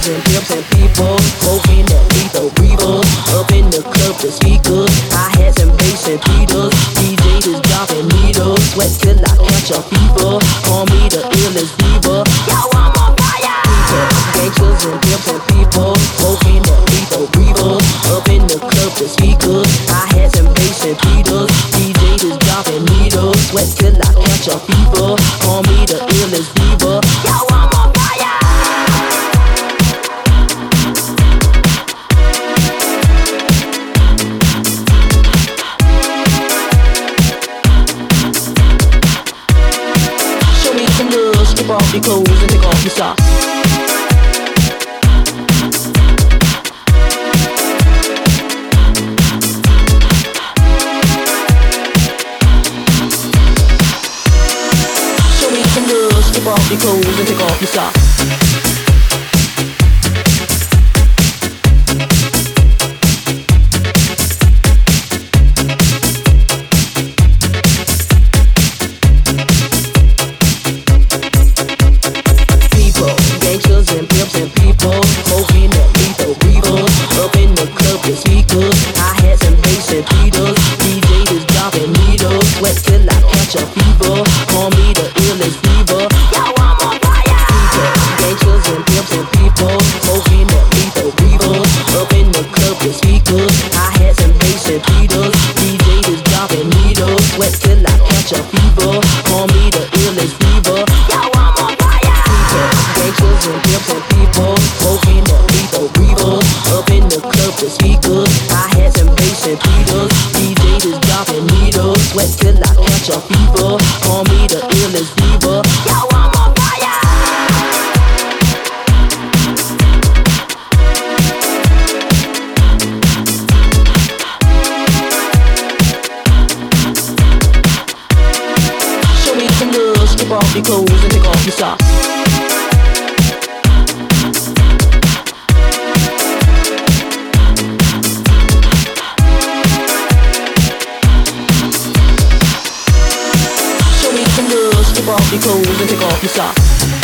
Gangsters and pimps and people smoking that lethal reefer. Up in the club, the speakers, hi hats and bass and beaters. DJ is dropping needles, sweat till I catch a fever. Call me the illest diva. Yo, I'm on fire. Gangsters and pimps and people smoking that lethal reefer. Up in the club, the speakers, hi hats and bass and beaters. DJ is dropping needles, sweat till I catch a fever. Call me the illest diva. Yo, I'm your clothes and take off your socks. Show me some love, strip off your clothes and take off your socks. In the speakers, hi hats and bass and beaters. DJ is dropping needles, sweat till I catch a fever. Call me the illest diva. Yo, I'm on fire. Show me some love, strip off your clothes and take off your socks. Your clothes and take off your socks.